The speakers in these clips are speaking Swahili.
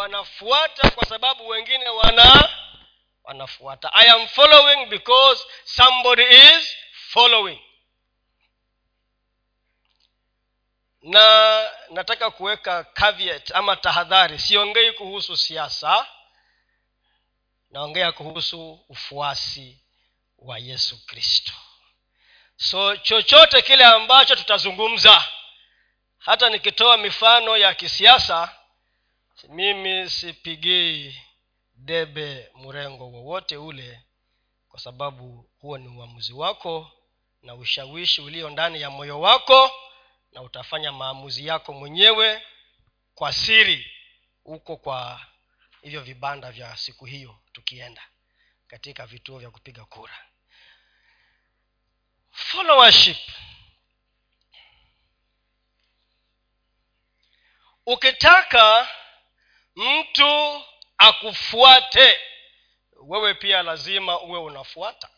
wanafuata kwa sababu wengine wana wanafuata. I am following because somebody is following. Na nataka kuweka caveat ama tahadhari. Siongei kuhusu siasa naongea kuhusu ufuasi wa yesu kristo. So chochote kile ambacho tutazungumza hata nikitoa mifano ya kisiasa mimi sipigii debe mrengo wowote ule kwa sababu huo ni uamuzi wako na ushawishi ulio ndani ya moyo wako na utafanya maamuzi yako mwenyewe kwa siri. Huko kwa hivyo vibanda vya siku hiyo tukienda katika vituo vya kupiga kura. Followership. Ukitaka mtu akufuate wewe pia lazima uwe unafuata.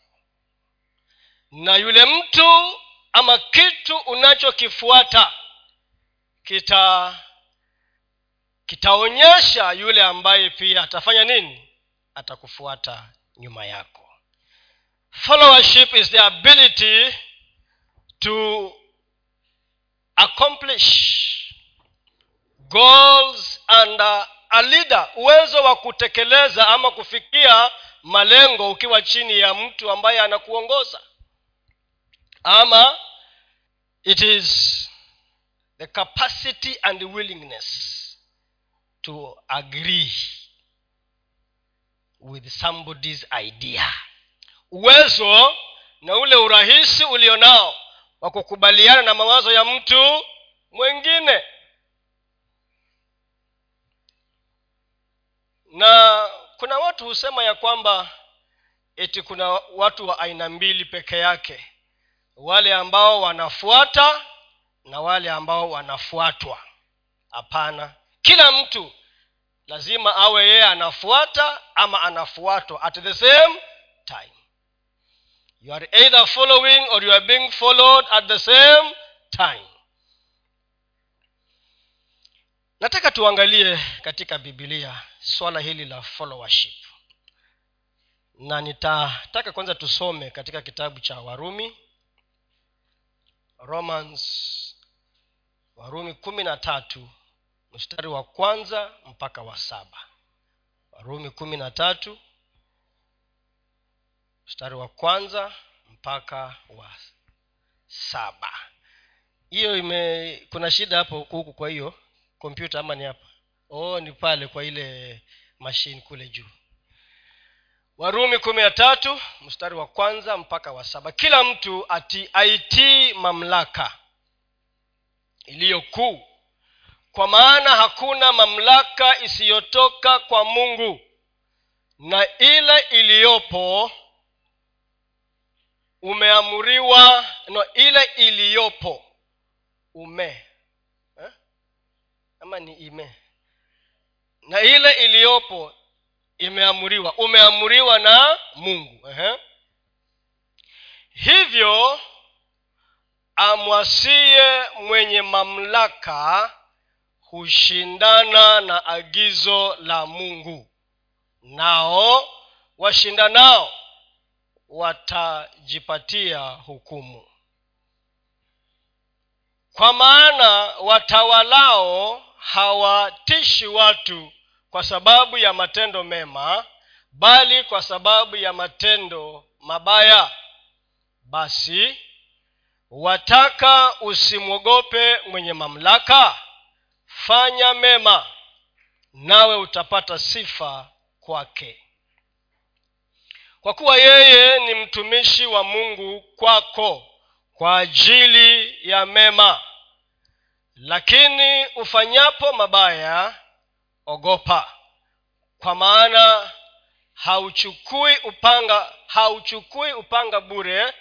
Na yule mtu ama kitu unachokifuata kita kitaonyesha yule ambaye pia atafanya nini? Atakufuata nyuma yako. Followership is the ability to accomplish goals and a leader uwezo wa kutekeleza ama kufikia malengo ukiwa chini ya mtu ambaye anakuongoza. Ama it is the capacity and the willingness to agree with somebody's idea. Uwezo na ule urahisi ulionao wa kukubaliana na mawazo ya mtu mwingine na kuna watu husema ya kwamba eti kuna watu wa aina mbili peke yake. Wale ambao wanafuata na wale ambao wanafuatwa. Hapana. Kila mtu lazima awe yeye anafuata ama anafuatwa at the same time. You are either following or you are being followed at the same time nataka tuangalie katika bibilia swala hili la followership. Na nitataka kwanza tusome katika kitabu cha warumi romans warumi kumi na tatu mstari wa kwanza mpaka wa saba. Warumi kumi na tatu mstari wa kwanza mpaka wa saba. Hiyo ime kuna shida hapo huku kwa hiyo kompyuta ama ni hapa? Oh ni pale kwa ile mashine kule juu. Warumi kumi na tatu mstari wa kwanza mpaka wa saba. Kila mtu ati aitii mamlaka iliyo kuu. Kwa maana hakuna mamlaka isiyotoka kwa mungu. Na ile iliyopo umeamuriwa no ile iliyopo ume? Ama ni ime. Na ile iliyopo imeamuriwa. Umeamuriwa na mungu. Eh? hivyo amwasiye mwenye mamlaka hushindana na agizo la mungu. Nao washindanao watajipatia hukumu. Kwa maana watawalao hawatishi watu kwa sababu ya matendo mema bali kwa sababu ya matendo mabaya. Basi wataka usimwogope mwenye mamlaka? Fanya mema nawe utapata sifa kwake. Kwa kuwa yeye ni mtumishi wa mungu kwako kwa ajili ya mema lakini ufanyapo mabaya ogopa. Kwa maana hauchukui upanga hauchukui upanga bure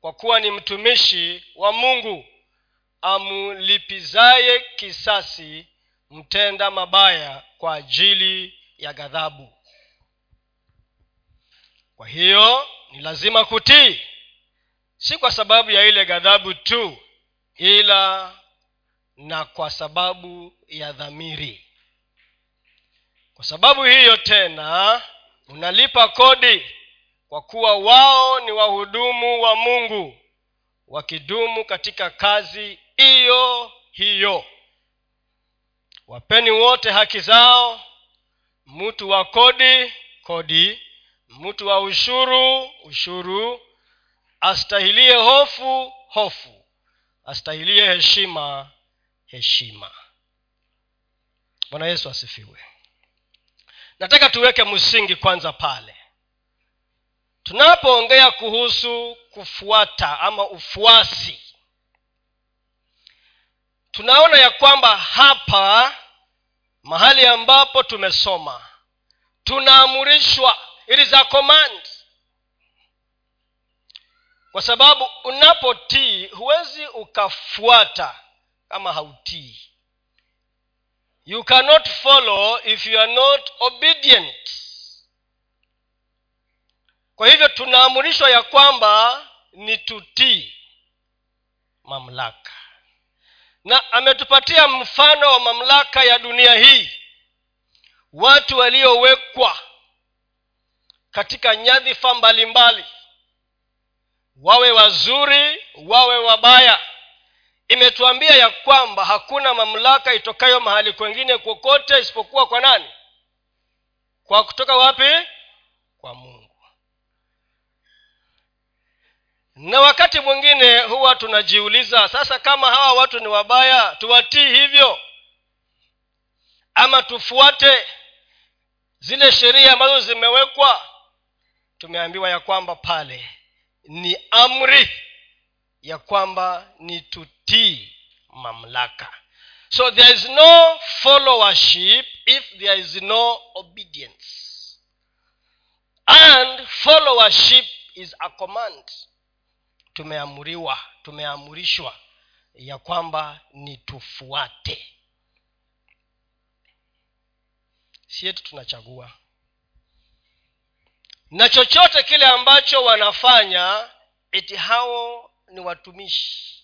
kwa kuwa ni mtumishi wa mungu. Amlipizaye kisasi mtenda mabaya kwa ajili ya ghadhabu. Kwa hiyo ni lazima kutii. Si kwa sababu ya ile ghadhabu tu ila na kwa sababu ya dhamiri. Kwa sababu hiyo tena unalipa kodi kwa kuwa wao ni wahudumu wa mungu wakidumu katika kazi hiyo hiyo. Wapeni wote haki zao mtu wa kodi kodi mtu wa ushuru ushuru. Astahilie hofu hofu. Astahilie heshima heshima. Bwana yesu asifiwe. Nataka tuweke msingi kwanza pale. Tunapoongea kuhusu kufuata ama ufuasi tunaona ya kwamba hapa mahali ambapo tumesoma tunaamurishwa it is a command. Kwa sababu unapotii huwezi ukafuata kama hautii. You cannot follow if you are not obedient. Kwa hivyo tunaamrishwa ya kwamba ni tutii mamlaka. Na ametupatia mfano wa mamlaka ya dunia hii. Watu waliowekwa katika nyadhifa mbalimbali. Wawe wazuri wawe wabaya imetuambia ya kwamba hakuna mamlaka itokayo mahali kwengine kokote isipokuwa kwa nani? Kwa kutoka wapi? Kwa mungu. Na wakati mwingine huwa tunajiuliza sasa kama hawa watu ni wabaya tuwatii hivyo? Ama tufuate zile sheria ambazo zimewekwa? Tumeambiwa ya kwamba pale ni amri ya kwamba ni tutii mamlaka. So there is no followership if there is no obedience. And followership is a command. Tumeamuriwa tumeamurishwa ya kwamba ni tufuate. Si yetu tunachagua. Na chochote kile ambacho wanafanya eti hao ni watumishi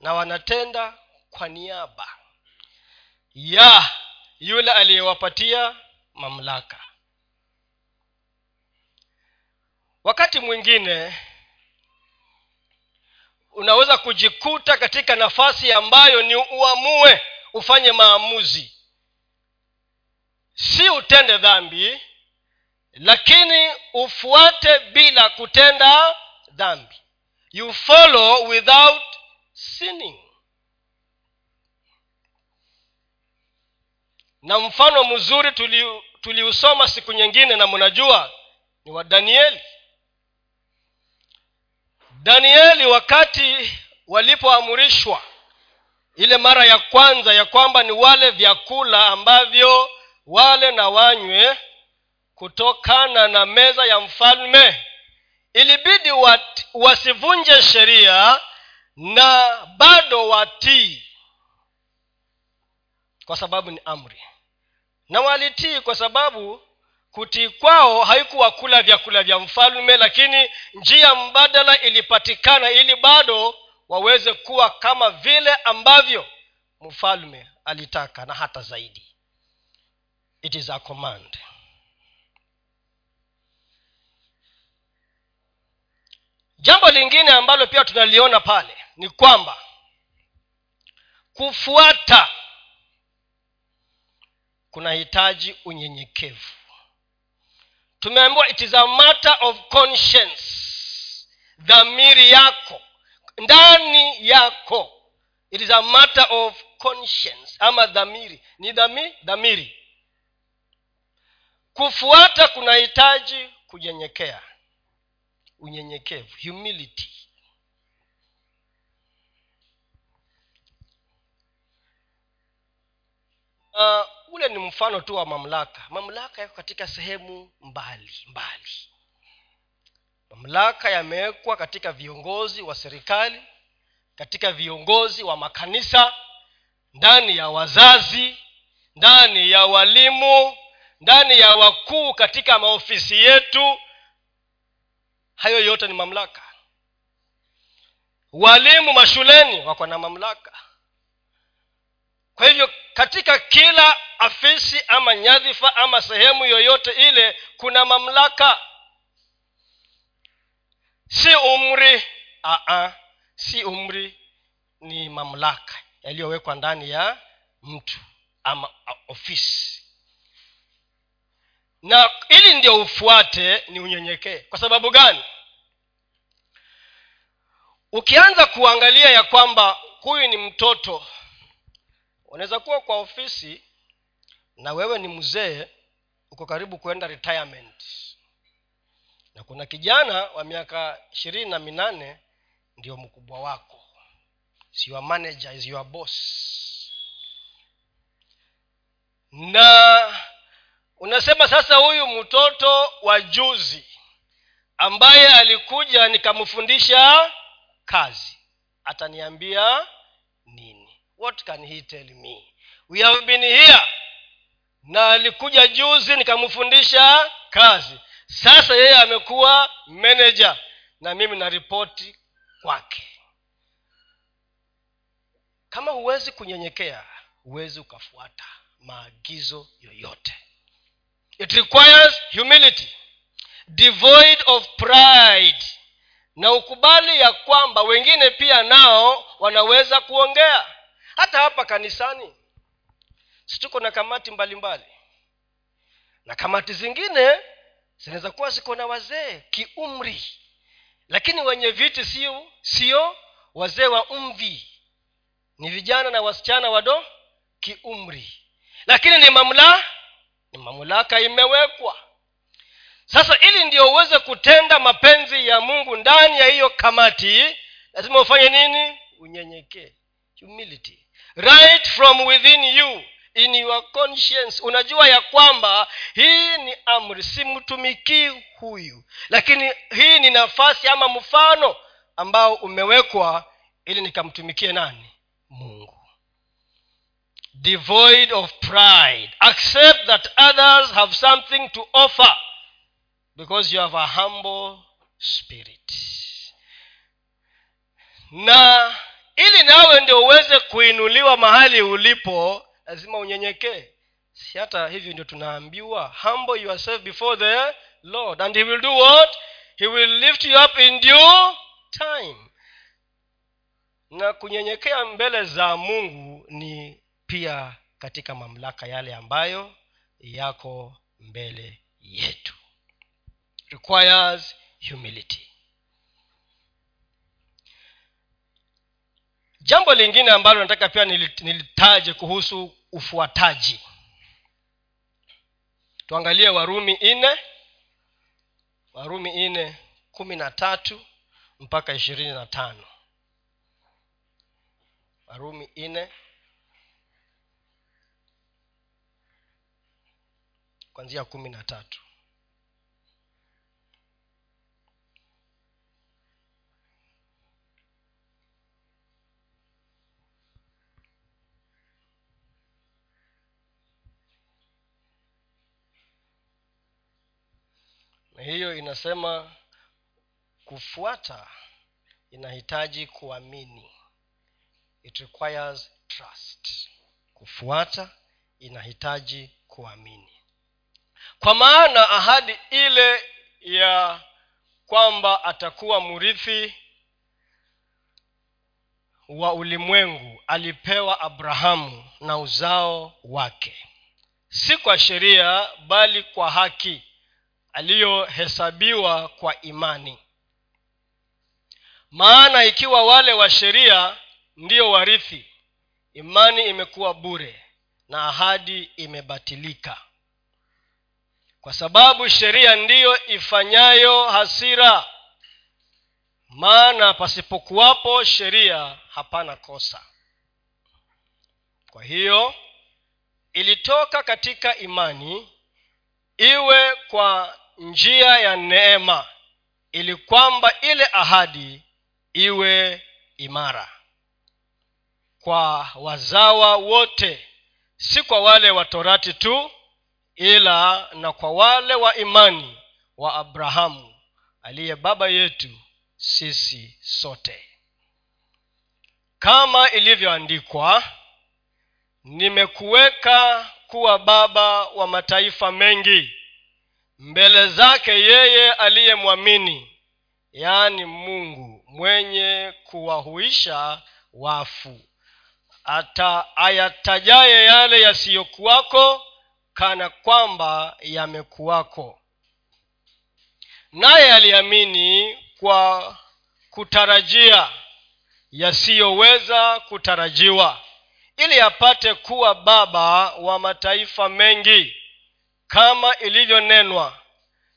na wanatenda kwa niaba ya yule aliyewapatia mamlaka. Wakati mwingine unaweza kujikuta katika nafasi ambayo ni uamue ufanye maamuzi. Si utende dhambi lakini ufuate bila kutenda dhambi you follow without sinning. Na mfano mzuri tuliusoma tuli siku nyingine na mnajua ni wa danieli. Danieli wakati walipoamrishwa ile mara ya kwanza ya kwamba ni wale vyakula ambavyo wale na wanywe kutokana na meza ya mfalme ilibidi wat, wasivunje sheria na bado watii. Kwa sababu ni amri. Na walitii kwa sababu kutii kwao haikuwa kula vyakula vya mfalme lakini njia mbadala ilipatikana ili bado waweze kuwa kama vile ambavyo mfalme alitaka na hata zaidi. It is a command jambo lingine ambalo pia tunaliona pale ni kwamba kufuata kunahitaji unyenyekevu. Tumeambiwa it is a matter of conscience. Dhamiri yako ndani yako it is a matter of conscience ama dhamiri. Ni dhami dhamiri. Kufuata kunahitaji kunyenyekea unyenyekevu humility. Uh, ule ni mfano tu wa mamlaka. Mamlaka yako katika sehemu mbali mbali. Mamlaka yamewekwa katika viongozi wa serikali katika viongozi wa makanisa ndani ya wazazi ndani ya walimu ndani ya wakuu katika maofisi yetu hayo yote ni mamlaka. Walimu mashuleni wako na mamlaka. Kwa hivyo katika kila afisi ama nyadhifa ama sehemu yoyote ile kuna mamlaka. Si umri Aa, si umri ni mamlaka yaliyowekwa ndani ya mtu ama ofisi na ili ndio ufuate ni unyenyekee. Kwa sababu gani? Ukianza kuangalia ya kwamba huyu ni mtoto unaweza kuwa kwa ofisi na wewe ni mzee uko karibu kuenda retirement. Na kuna kijana wa miaka ishirini na minane ndio mkubwa wako. Is your manager is your boss. Na unasema sasa huyu mtoto wa juzi ambaye alikuja nikamfundisha kazi. Ataniambia nini? What can he tell me? We have been here. Na alikuja juzi nikamfundisha kazi. Sasa yeye amekuwa meneja na mimi naripoti kwake. Kama huwezi kunyenyekea huwezi ukafuata maagizo yoyote it requires humility devoid of pride na ukubali ya kwamba wengine pia nao wanaweza kuongea hata hapa kanisani situko na kamati mbalimbali mbali. na kamati zingine zinaweza kuwa ziko na wazee kiumri lakini wenye viti sio sio wazee wa umvi ni vijana na wasichana wado kiumri lakini ni mamla ni mamlaka imewekwa. Sasa ili ndio uweze kutenda mapenzi ya mungu ndani ya hiyo kamati lazima ufanye nini? Unyenyekee. Humility. Right from within you in your conscience. Unajua ya kwamba hii ni amri simtumikii huyu. Lakini hii ni nafasi ama mfano ambao umewekwa ili nikamtumikie nani? Mungu devoid of pride. Accept that others have something to offer because you have a humble spirit. Na ili nawe ndio uweze kuinuliwa mahali ulipo lazima unyenyekee. Si hata hivyo ndio tunaambiwa humble yourself before the lord. And he will do what? He will lift you up in due time. Na kunyenyekea mbele za mungu ni pia katika mamlaka yale ambayo yako mbele yetu. Requires humility. Jambo lingine ambalo nataka pia nilitaje kuhusu ufuataji. Tuangalie warumi nne warumi nne kumi na tatu mpaka ishirini na tano. Warumi nne kwanzia kumi na tatu. Na hiyo inasema kufuata inahitaji kuamini. It requires trust. Kufuata inahitaji kuamini kwa maana ahadi ile ya kwamba atakuwa mrithi wa ulimwengu alipewa abrahamu na uzao wake. Si kwa sheria bali kwa haki aliyohesabiwa kwa imani. Maana ikiwa wale wa sheria ndiyo warithi imani imekuwa bure na ahadi imebatilika kwa sababu sheria ndiyo ifanyayo hasira. Maana pasipokuwapo sheria hapana kosa. Kwa hiyo ilitoka katika imani iwe kwa njia ya neema ili kwamba ile ahadi iwe imara. Kwa wazawa wote si kwa wale watorati tu ila na kwa wale wa imani wa abrahamu aliye baba yetu sisi sote. Kama ilivyoandikwa nimekuweka kuwa baba wa mataifa mengi mbele zake yeye aliyemwamini yaani mungu mwenye kuwahuisha wafu. Ata ayatajaye yale yasiyokuwako kana kwamba yamekuwako. Naye aliamini kwa kutarajia yasiyoweza kutarajiwa ili apate kuwa baba wa mataifa mengi. Kama ilivyonenwa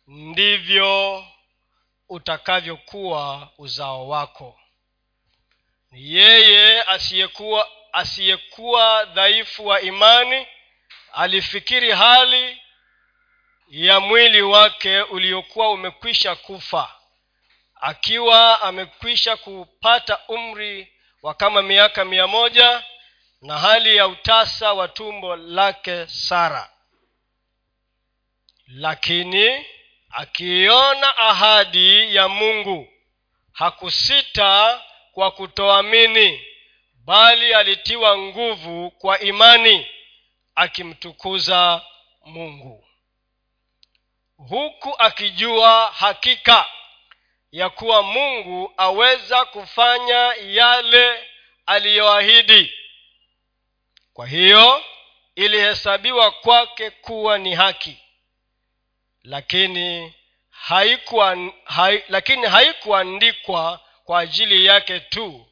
ndivyo utakavyokuwa uzao wako. Yeye asiyekuwa asiyekuwa dhaifu wa imani alifikiri hali ya mwili wake uliokuwa umekwisha kufa. Akiwa amekwisha kupata umri wa kama miaka mia moja na hali ya utasa wa tumbo lake sara. Lakini akiiona ahadi ya mungu hakusita kwa kutoamini bali alitiwa nguvu kwa imani akimtukuza mungu. Huku akijua hakika ya kuwa mungu aweza kufanya yale aliyoahidi. Kwa hiyo ilihesabiwa kwake kuwa ni haki. Lakini haikuwa hai, lakini haikuandikwa kwa ajili yake tu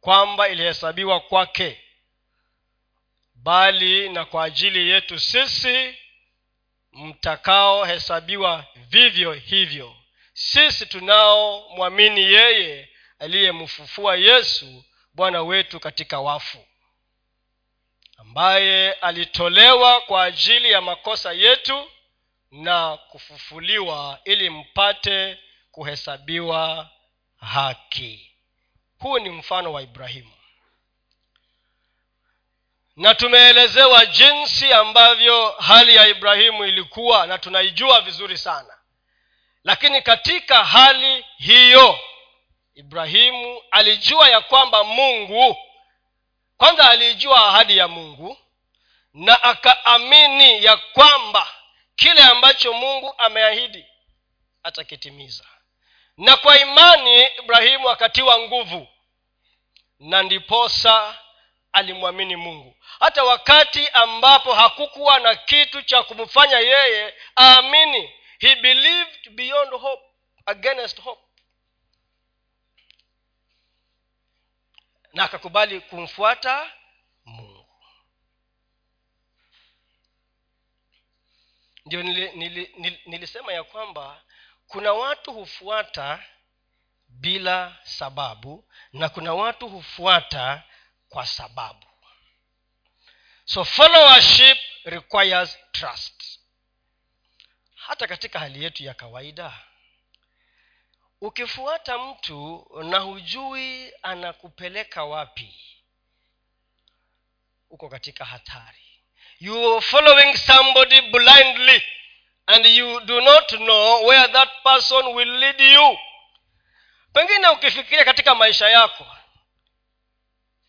kwamba ilihesabiwa kwake bali na kwa ajili yetu sisi mtakaohesabiwa vivyo hivyo. Sisi tunaomwamini yeye aliyemfufua yesu bwana wetu katika wafu ambaye alitolewa kwa ajili ya makosa yetu na kufufuliwa ili mpate kuhesabiwa haki. Huu ni mfano wa ibrahimu na tumeelezewa jinsi ambavyo hali ya ibrahimu ilikuwa na tunaijua vizuri sana. Lakini katika hali hiyo ibrahimu alijua ya kwamba mungu kwanza aliijua ahadi ya mungu na akaamini ya kwamba kile ambacho mungu ameahidi atakitimiza. Na kwa imani ibrahimu akatiwa nguvu na ndiposa alimwamini mungu. Hata wakati ambapo hakukuwa na kitu cha kumfanya yeye aamini he believed beyond hope against hope. Na akakubali kumfuata mungu. Ndio nili, nili, nili, nilisema ya kwamba kuna watu hufuata bila sababu na kuna watu hufuata kwa sababu. So followership requires trust. Hata katika hali yetu ya kawaida ukifuata mtu na hujui anakupeleka wapi uko katika hatari. You are following somebody blindly and you do not know where that person will lead you. Pengine ukifikiria katika maisha yako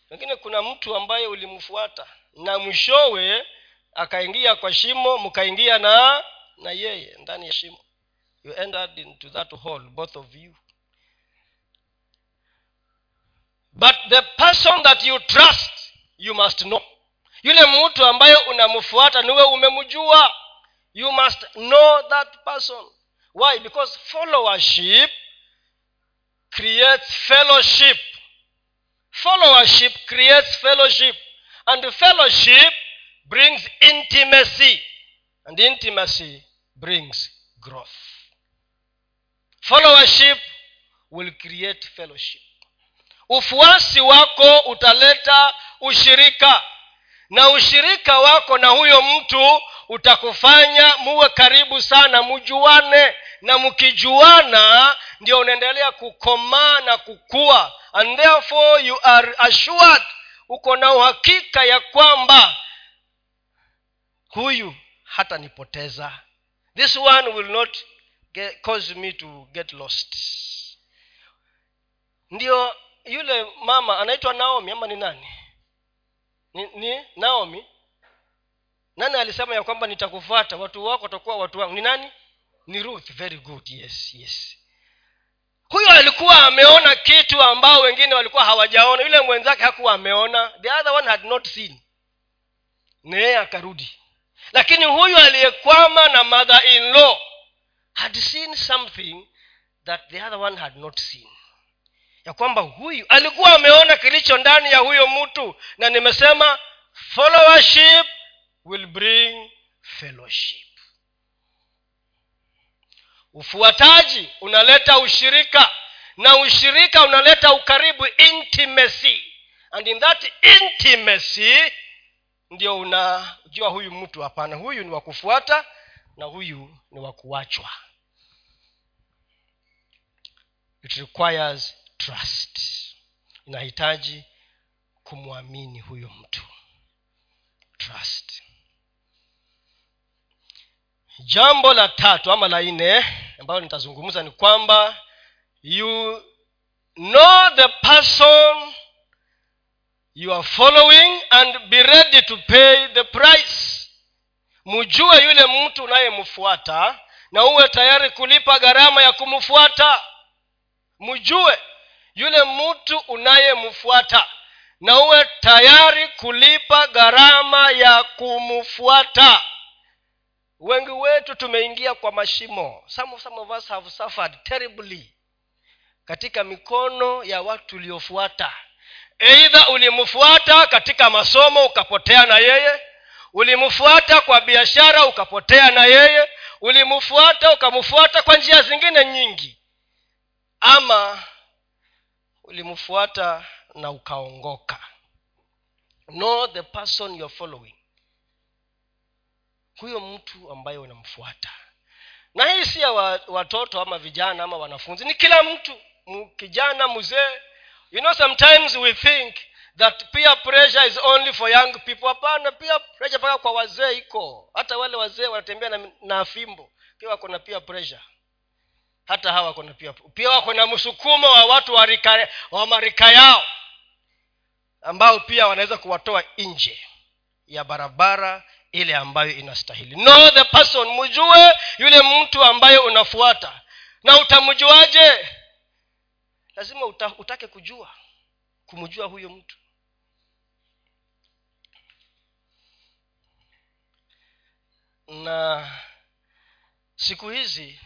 pengine kuna mtu ambaye ulimfuata na mwishowe akaingia kwa shimo mkaingia na na yeye ndani ya shimo. You entered into that hole both of you. But the person that you trust you must know. Yule mtu ambaye unamfuata niwe umemjua. You must know that person. Why? Because followership creates fellowship followership creates fellowship. And fellowship brings intimacy. And intimacy brings growth. Followership will create fellowship. Ufuasi wako utaleta ushirika. Na ushirika wako na huyo mtu utakufanya muwe karibu sana mjuane na mkijuana ndio unaendelea kukomaa na kukua. And therefore you are assured uko na uhakika ya kwamba huyu hatanipoteza. This one will not get, cause me to get lost. Ndio yule mama anaitwa naomi ama ni nani? Ni, ni naomi? Nani alisema ya kwamba nitakufuata? Watu wako watakuwa watu wangu. Ni nani ni ruth very good yes yes. Huyo alikuwa ameona kitu ambao wengine walikuwa hawajaona. Yule mwenzake hakuwa ameona. The other one had not seen. Na yeye akarudi. Lakini huyu aliyekwama na mother in law had seen something that the other one had not seen. Ya kwamba huyu alikuwa ameona kilicho ndani ya huyo mtu. Na nimesema followership will bring fellowship ufuataji unaleta ushirika na ushirika unaleta ukaribu intimacy. And in that intimacy ndio unajua huyu mtu hapana huyu ni wa kufuata na huyu ni wa kuachwa. It requires trust. Inahitaji kumwamini huyo mtu. Trust jambo la tatu ama la nne ambayo nitazungumza ni kwamba you know the person you are following and be ready to pay the price. Mjue yule mtu unayemfuata na uwe tayari kulipa gharama ya kumfuata. Mjue yule mtu unayemfuata na uwe tayari kulipa gharama ya kumfuata wengi wetu tumeingia kwa mashimo. Some, some of us have suffered terribly katika mikono ya watu uliofuata eidha ulimfuata katika masomo ukapotea na yeye ulimfuata kwa biashara ukapotea na yeye ulimfuata ukamfuata kwa njia zingine nyingi ama ulimfuata na ukaongoka. Know the person you're following huyo mtu ambaye unamfuata. Na hii si ya watoto ama vijana ama wanafunzi ni kila mtu kijana mzee. You know sometimes we think that peer pressure is only for young people. Hapana peer pressure mpaka kwa wazee iko. Hata wale wazee wanatembea na, na fimbo pia wako na peer pressure. Hata hawa wako na pia pia wako na msukumo wa watu wa, rika, wa marika yao ambao pia wanaweza kuwatoa nje ya barabara ile ambayo inastahili. Know the person mjue yule mtu ambaye unafuata. Na utamjuaje? Lazima uta, utake kujua kumjua huyo mtu. Na siku hizi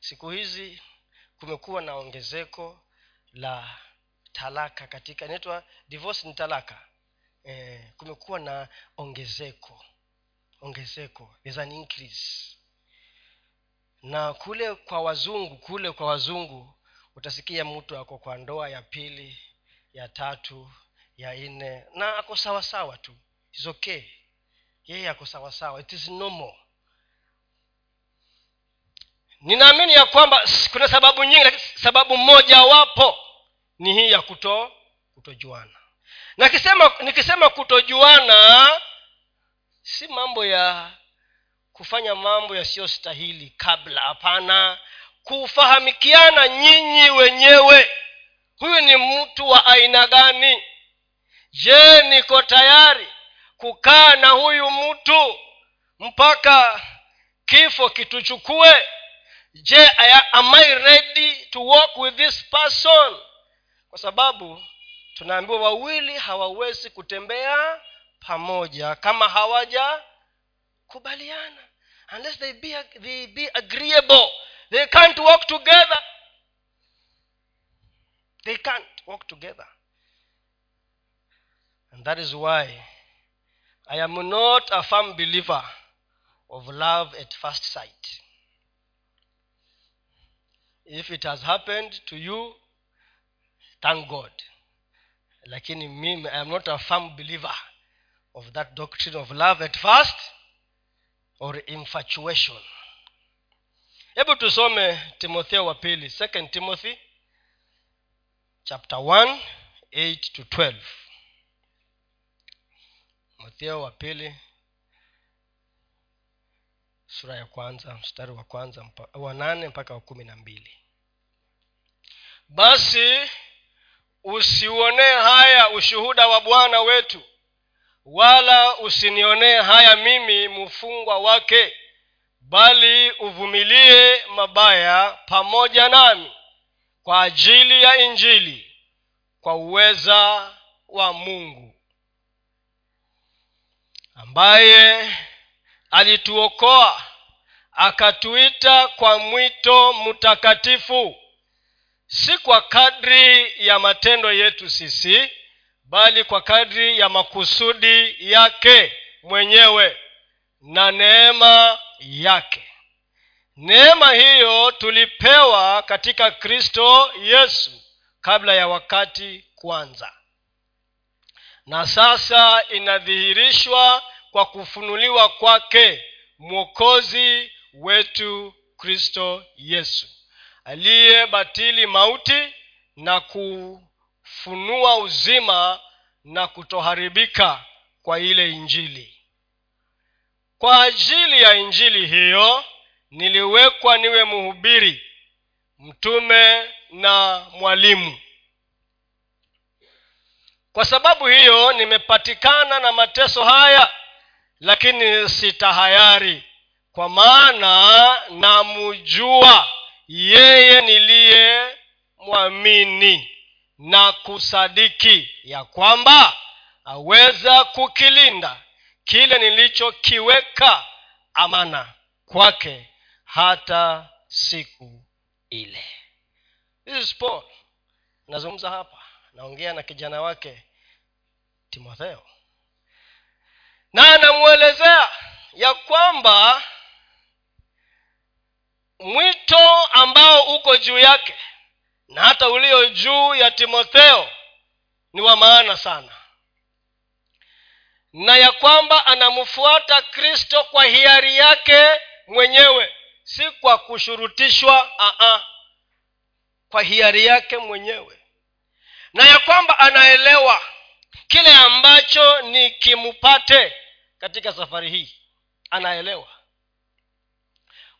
siku hizi kumekuwa na ongezeko la talaka katika inaitwa divorce ni talaka eh, kumekuwa na ongezeko ongezeko There's an increase. Na kule kwa wazungu kule kwa wazungu utasikia mtu ako kwa ndoa ya pili ya tatu ya nne na ako sawasawa tu. Is okay. Yeye ako sawasawa it is normal. Ninaamini ya kwamba kuna sababu nyingi sababu moja wapo ni hii ya kuto kutojuana na kisema nikisema kutojuana si mambo ya kufanya mambo yasiyostahili kabla hapana. Kufahamikiana nyinyi wenyewe. Huyu ni mtu wa aina gani? Je niko tayari kukaa na huyu mtu mpaka kifo kituchukue? Je am i ready to walk with this person? Kwa sababu tunaambiwa wawili hawawezi kutembea pamoja kama hawajakubaliana. Unless they be, they be agreeable. They can't walk together. They can't walk together. And that is why i am not a firm believer of love at first sight. If it has happened to you thank god lakini mimi i am not a firm believer of that doctrine of love at first or infatuation. Hebu tusome timotheo wa pili second timothy chapter 1 8 to 12 timotheo wa pili sura ya kwanza mstari wa kwanza wa nane mpaka wa kumi na mbili. Basi usiuonee haya ushuhuda wa bwana wetu wala usinionee haya mimi mfungwa wake bali uvumilie mabaya pamoja nami kwa ajili ya injili kwa uweza wa mungu ambaye alituokoa akatuita kwa mwito mtakatifu si kwa kadri ya matendo yetu sisi bali kwa kadri ya makusudi yake mwenyewe na neema yake. Neema hiyo tulipewa katika kristo yesu kabla ya wakati kwanza na sasa inadhihirishwa kwa kufunuliwa kwake mwokozi wetu kristo yesu aliyebatili mauti na kufunua uzima na kutoharibika kwa ile injili. Kwa ajili ya injili hiyo niliwekwa niwe mhubiri mtume na mwalimu. Kwa sababu hiyo nimepatikana na mateso haya lakini sitahayari kwa maana namjua yeye niliye mwamini na kusadiki ya kwamba aweza kukilinda kile nilichokiweka amana kwake hata siku ile. This is paul. Nazungumza hapa. Naongea na kijana wake timotheo. Na anamwelezea ya kwamba mwito ambao uko juu yake na hata ulio juu ya timotheo ni wa maana sana. Na ya kwamba anamfuata kristo kwa hiari yake mwenyewe si kwa kushurutishwa aa, kwa hiari yake mwenyewe. Na ya kwamba anaelewa kile ambacho ni kimupate katika safari hii anaelewa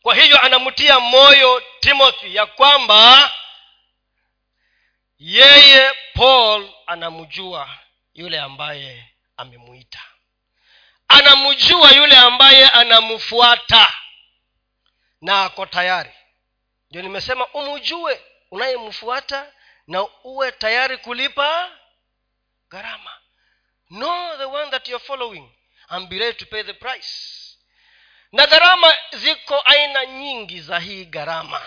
kwa hivyo anamtia moyo timothy ya kwamba yeye paul anamjua yule ambaye amemwita anamjua yule ambaye anamfuata. Na ako tayari. Ndio nimesema umjue unayemfuata na uwe tayari kulipa gharama. Know the one that you're following and be ready to pay the price na gharama ziko aina nyingi za hii gharama.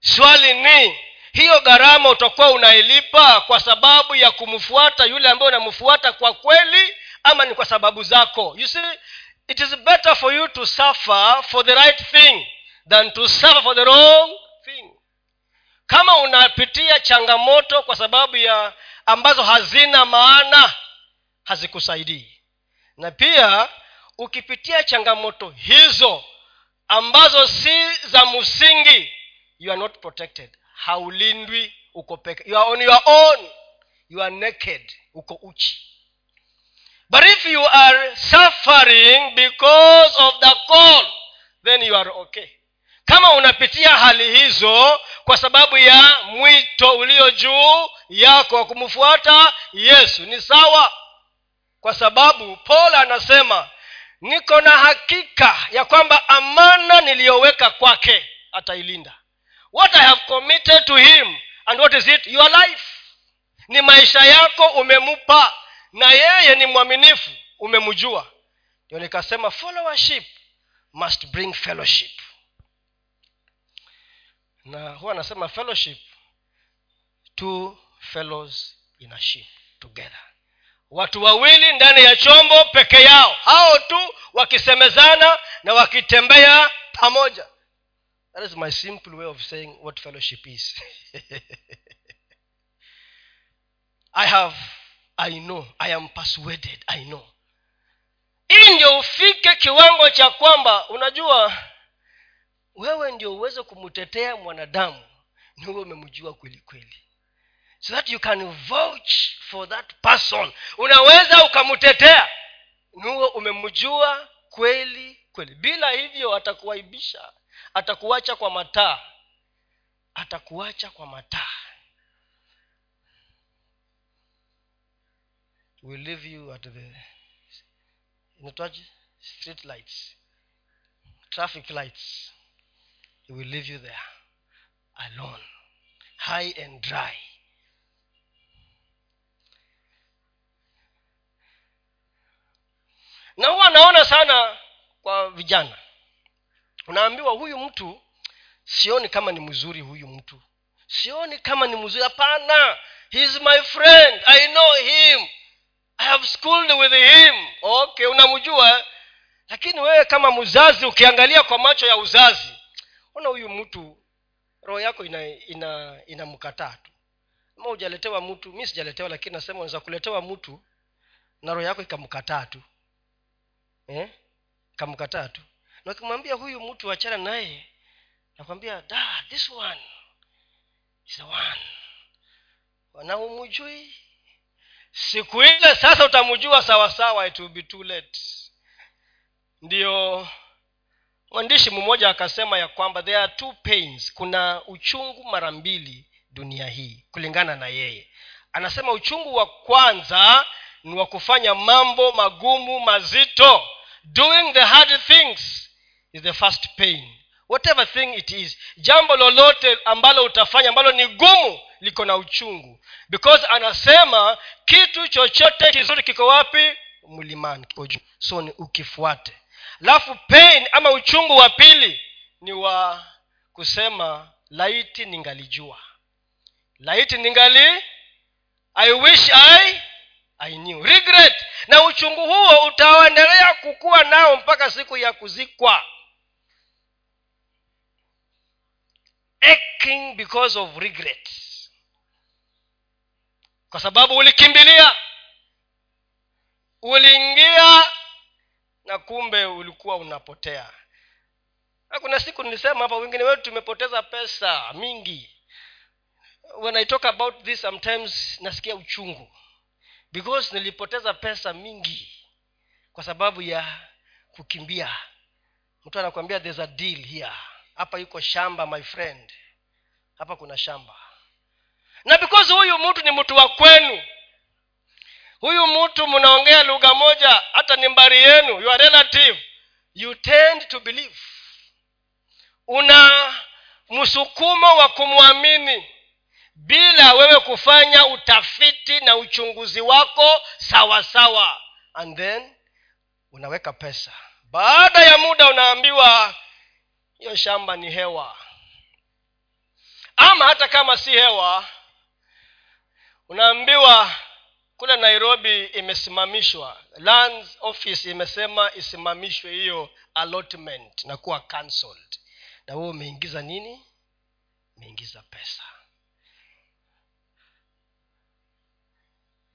Swali ni hiyo gharama utakuwa unailipa kwa sababu ya kumfuata yule ambaye unamfuata kwa kweli ama ni kwa sababu zako? You see it is better for you to suffer for the right thing than to suffer for the wrong thing. Kama unapitia changamoto kwa sababu ya ambazo hazina maana hazikusaidii. Na pia ukipitia changamoto hizo ambazo si za msingi you are not protected. Haulindwi uko peke you are on your own you are naked uko uchi. But if you are suffering because of the call then you are okay. Kama unapitia hali hizo kwa sababu ya mwito ulio juu yako wa kumfuata yesu ni sawa. Kwa sababu paul anasema niko na hakika ya kwamba amana niliyoweka kwake atailinda. What i have committed to him and what is it? Your life. Ni maisha yako umemupa na yeye ni mwaminifu umemjua. Ndio nikasema followership must bring fellowship. Na huwa anasema fellowship two fellows in a ship together watu wawili ndani ya chombo peke yao. Hao tu wakisemezana na wakitembea pamoja. That is my simple way of saying what fellowship is. I have i know i am persuaded i know. Ili ndio ufike kiwango cha kwamba unajua wewe ndio uweze kumtetea mwanadamu ni huwe umemjua kweli kweli so that you can vouch for that person. Unaweza ukamtetea. Nuo umemjua kweli kweli. Bila hivyo atakuaibisha atakuacha kwa mataa. Atakuacha kwa mataa. Will leave you at the street lights. Traffic lights. He leave you there alone. High and dry na huwa naona sana kwa vijana. Unaambiwa huyu mtu sioni kama ni mzuri huyu mtu. Sioni kama ni mzuri. Hapana. He is my friend. I know him. I have schooled with him. Okay unamjua? Lakini wewe kama mzazi ukiangalia kwa macho ya uzazi ona huyu mtu roho yako ina ina inamkataa tu. Ama hujaletewa mtu mi sijaletewa lakini nasema unaweza kuletewa mtu na roho yako ikamkataa tu eh? kamkataa tu. Na ukimwambia huyu mtu achana naye nakwambia da this one is the one. Na umujui siku ile sasa utamjua sawasawa it will be too late. Ndiyo mwandishi mmoja akasema ya kwamba there are two pains. Kuna uchungu mara mbili dunia hii kulingana na yeye. Anasema uchungu wa kwanza ni wa kufanya mambo magumu mazito doing the hard things is the first pain. Whatever thing it is jambo lolote ambalo utafanya ambalo ni gumu liko na uchungu. Because anasema kitu chochote kizuri kiko wapi? Mlimani kiko juu. So ni ukifuate. Alafu pain ama uchungu wa pili ni wa kusema laiti ningalijua. Laiti ningali i wish i i knew. Regret! Na uchungu huo utaendelea kukuwa nao mpaka siku ya kuzikwa. Aching because of regret. Kwa sababu ulikimbilia. Uliingia na kumbe ulikuwa unapotea. Na kuna siku nilisema hapa wengine wetu tumepoteza pesa mingi. When i talk about this sometimes nasikia uchungu because nilipoteza pesa mingi kwa sababu ya kukimbia. Mtu anakuambia there's a deal here. Hapa yuko shamba my friend. Hapa kuna shamba. Na because huyu mtu ni mtu wa kwenu huyu mtu mnaongea lugha moja hata ni mbari yenu your relative. You tend to believe. Una msukumo wa kumwamini bila wewe kufanya utafiti na uchunguzi wako sawa sawa. And then unaweka pesa. Baada ya muda unaambiwa hiyo shamba ni hewa. Ama hata kama si hewa unaambiwa kule nairobi imesimamishwa. Lands office imesema isimamishwe hiyo allotment na kuwa cancelled. Na huo umeingiza nini? Umeingiza pesa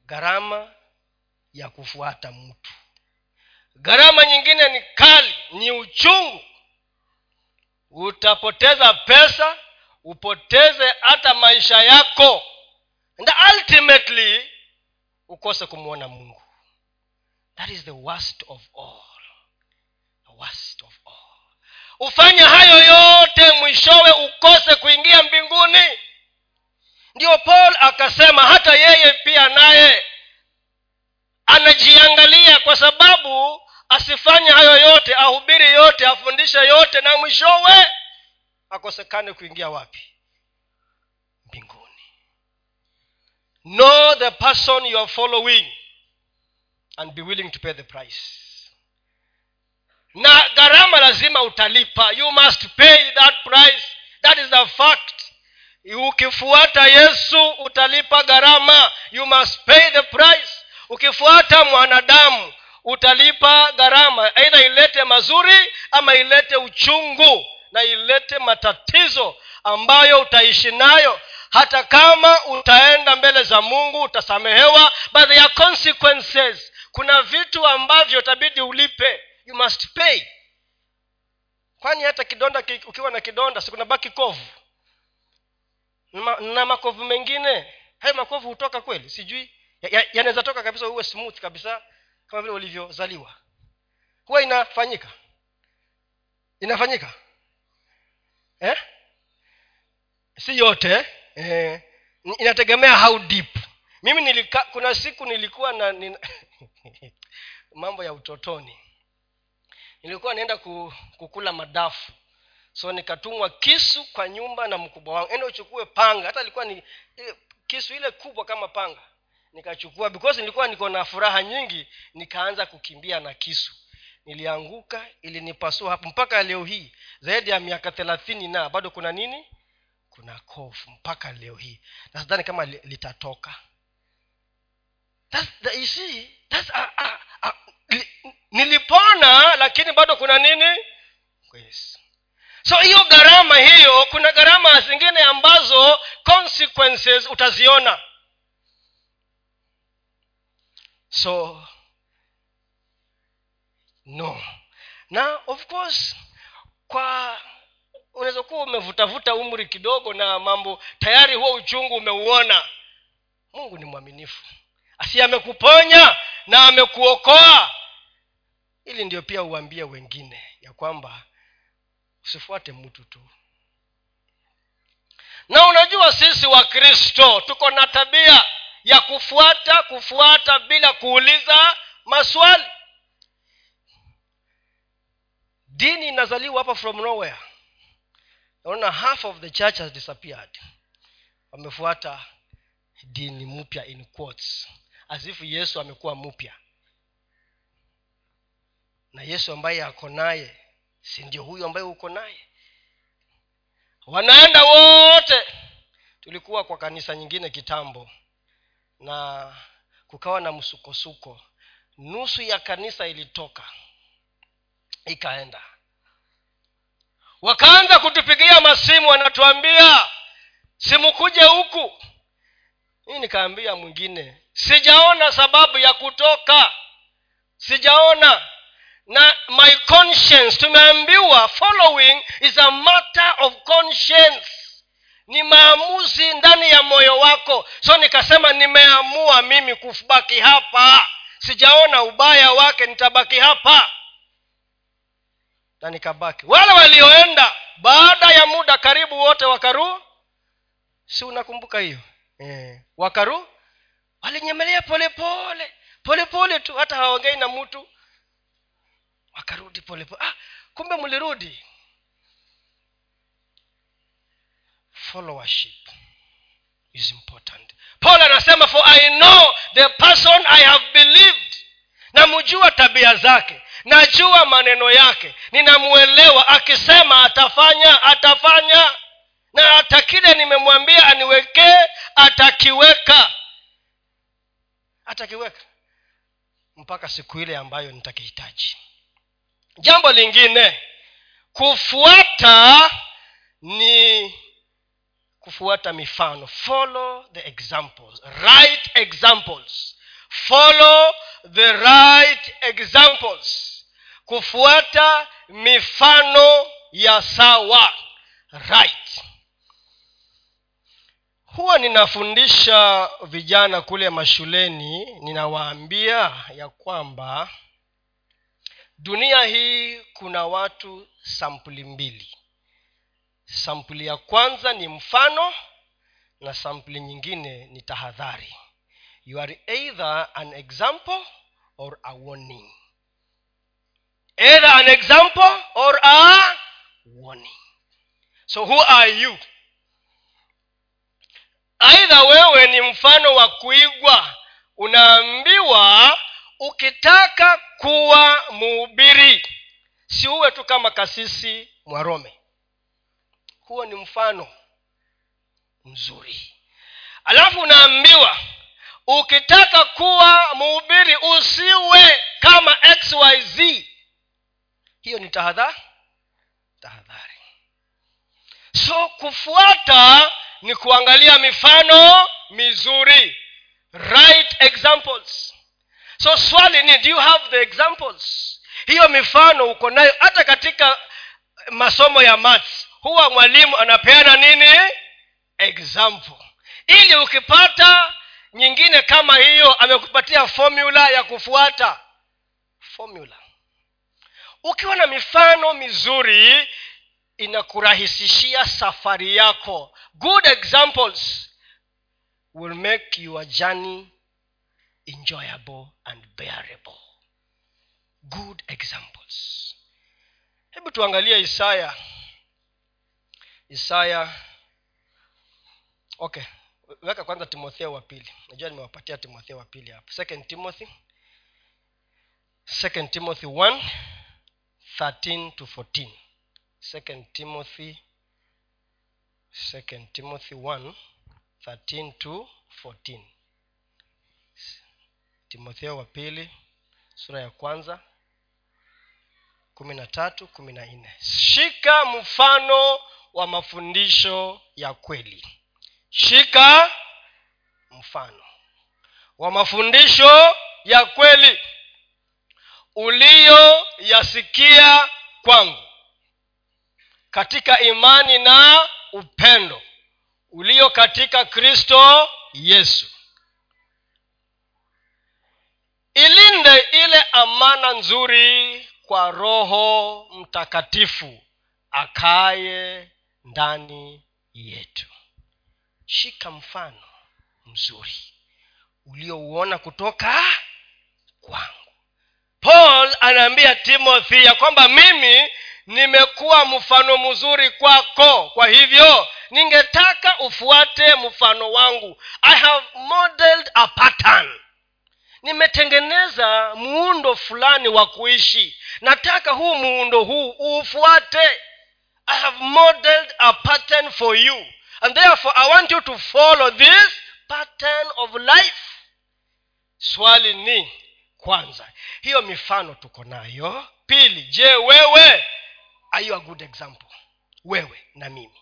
gharama ya kufuata mtu. Gharama nyingine ni kali ni uchungu. Utapoteza pesa upoteze hata maisha yako. And ultimately ukose kumwona mungu. That is the worst of all. The worst of all. Ufanye hayo yote mwishowe ukose kuingia mbinguni ndio paul akasema hata yeye pia naye anajiangalia kwa sababu asifanye hayo yote ahubiri yote afundishe yote na mwishowe akosekane kuingia wapi? Mbinguni. Know the person you are following and be willing to pay the price. Na gharama lazima utalipa. You must pay that price. That is the fact ukifuata yesu utalipa gharama. You must pay the price. Ukifuata mwanadamu utalipa gharama. Aidha ilete mazuri ama ilete uchungu na ilete matatizo ambayo utaishi nayo. Hata kama utaenda mbele za mungu utasamehewa but there consequences. Kuna vitu ambavyo utabidi ulipe. You must pay. Kwani hata kidonda ukiwa na kidonda sikuna baki kovu na makovu mengine. Hayo makovu hutoka kweli? Sijui. Yanaweza ya, toka kabisa uwe smooth kabisa kama vile ulivyozaliwa. Huwa inafanyika. Inafanyika. Eh? si yote eh, inategemea how deep. Mimi nilika, kuna siku nilikuwa na nina, mambo ya utotoni. Nilikuwa naenda kukula madafu so nikatumwa kisu kwa nyumba na mkubwa wangu. Ende uchukue panga. Hata ilikuwa ni kisu ile kubwa kama panga. Nikachukua. Because nilikuwa niko na furaha nyingi nikaanza kukimbia na kisu. Nilianguka ilinipasua hapo. Mpaka leo hii zaidi ya miaka thelathini na bado kuna nini? Kuna kofu mpaka leo hii. Na sidhani kama litatoka. That's the, you see, that's, a, a, a, li, nilipona lakini bado kuna nini? Yes. So hiyo gharama hiyo kuna gharama zingine ambazo consequences utaziona. So no. Na of course kwa unaweza kuwa umevutavuta umri kidogo na mambo tayari huo uchungu umeuona. Mungu ni mwaminifu. Asi amekuponya na amekuokoa. Ili ndio pia uambie wengine ya kwamba usifuate mtu tu. Na unajua sisi wakristo tuko na tabia ya kufuata kufuata bila kuuliza maswali. Dini inazaliwa hapa from nowhere. Naona half of the church has disappeared. Wamefuata dini mpya in quotes asifu yesu amekuwa mpya. Na yesu ambaye ako naye si ndio huyu ambaye uko naye? Wanaenda wote. Tulikuwa kwa kanisa nyingine kitambo na kukawa na msukosuko. Nusu ya kanisa ilitoka ikaenda. Wakaanza kutupigia masimu wanatuambia simukuje huku. Hii nikaambia mwingine sijaona sababu ya kutoka. Sijaona na my conscience tumeambiwa following is a matter of conscience. Ni maamuzi ndani ya moyo wako. So nikasema nimeamua mimi kubaki hapa. Sijaona ubaya wake nitabaki hapa. Na nikabaki. Wale walioenda baada ya muda karibu wote wakaru. Si unakumbuka hiyo? Eh, wakaru. Walinyemelea polepole polepole tu hata hawaongei na mtu wakarudi polepole ah, kumbe mlirudi. Followership is important. Paul anasema for i know the person i have believed. Namjua tabia zake. Najua maneno yake. Ninamwelewa. Akisema atafanya atafanya. Na hata kile nimemwambia aniwekee atakiweka. Atakiweka. Mpaka siku ile ambayo nitakihitaji jambo lingine kufuata ni kufuata mifano. Follow the examples. Right examples. Follow the right examples. Kufuata mifano ya sawa. Right huwa ninafundisha vijana kule mashuleni ninawaambia ya kwamba dunia hii kuna watu sampuli mbili. Sampuli ya kwanza ni mfano na sampuli nyingine ni tahadhari. You are either an example or a warning. Either an example or a warning. So who are you? Aidha wewe ni mfano wa kuigwa. Unaambiwa ukitaka kuwa muubiri si uwe tu kama kasisi mwarome huo ni mfano mzuri. Alafu unaambiwa ukitaka kuwa muubiri usiwe kama xyz hiyo ni tahadhari. Tahadhari. So kufuata ni kuangalia mifano mizuri. Right examples so swali ni do you have the examples? Hiyo mifano uko nayo. Hata katika masomo ya maths huwa mwalimu anapeana nini? Example. Ili ukipata nyingine kama hiyo amekupatia formula ya kufuata. Formula. Ukiwa na mifano mizuri inakurahisishia safari yako. Good examples will make your journey enjoyable and bearable. Good examples. Hebu tuangalie isaya. Isaya. Okay weka kwanza timotheo wa pili. Najua nimewapatia timotheo wa pili hapa. Second timothy. Second timothy 1 13 to 14 second timothy. Second timothy 1 13 to 14 timotheo wa pili sura ya kwanza kumi na tatu kumi na nne shika mfano wa mafundisho ya kweli. Shika mfano wa mafundisho ya kweli uliyoyasikia kwangu katika imani na upendo ulio katika kristo yesu ilinde ile amana nzuri kwa roho mtakatifu akaye ndani yetu. Shika mfano mzuri uliouona kutoka kwangu. Paul anaambia timothy ya kwamba mimi nimekuwa mfano mzuri kwako. Kwa hivyo ningetaka ufuate mfano wangu. I have modeled a pattern nimetengeneza muundo fulani wa kuishi. Nataka huu muundo huu uufuate. I have modeled a pattern for you. And therefore i want you to follow this pattern of life. Swali ni kwanza. Hiyo mifano tuko nayo. Pili je wewe are you a good example? Wewe na mimi.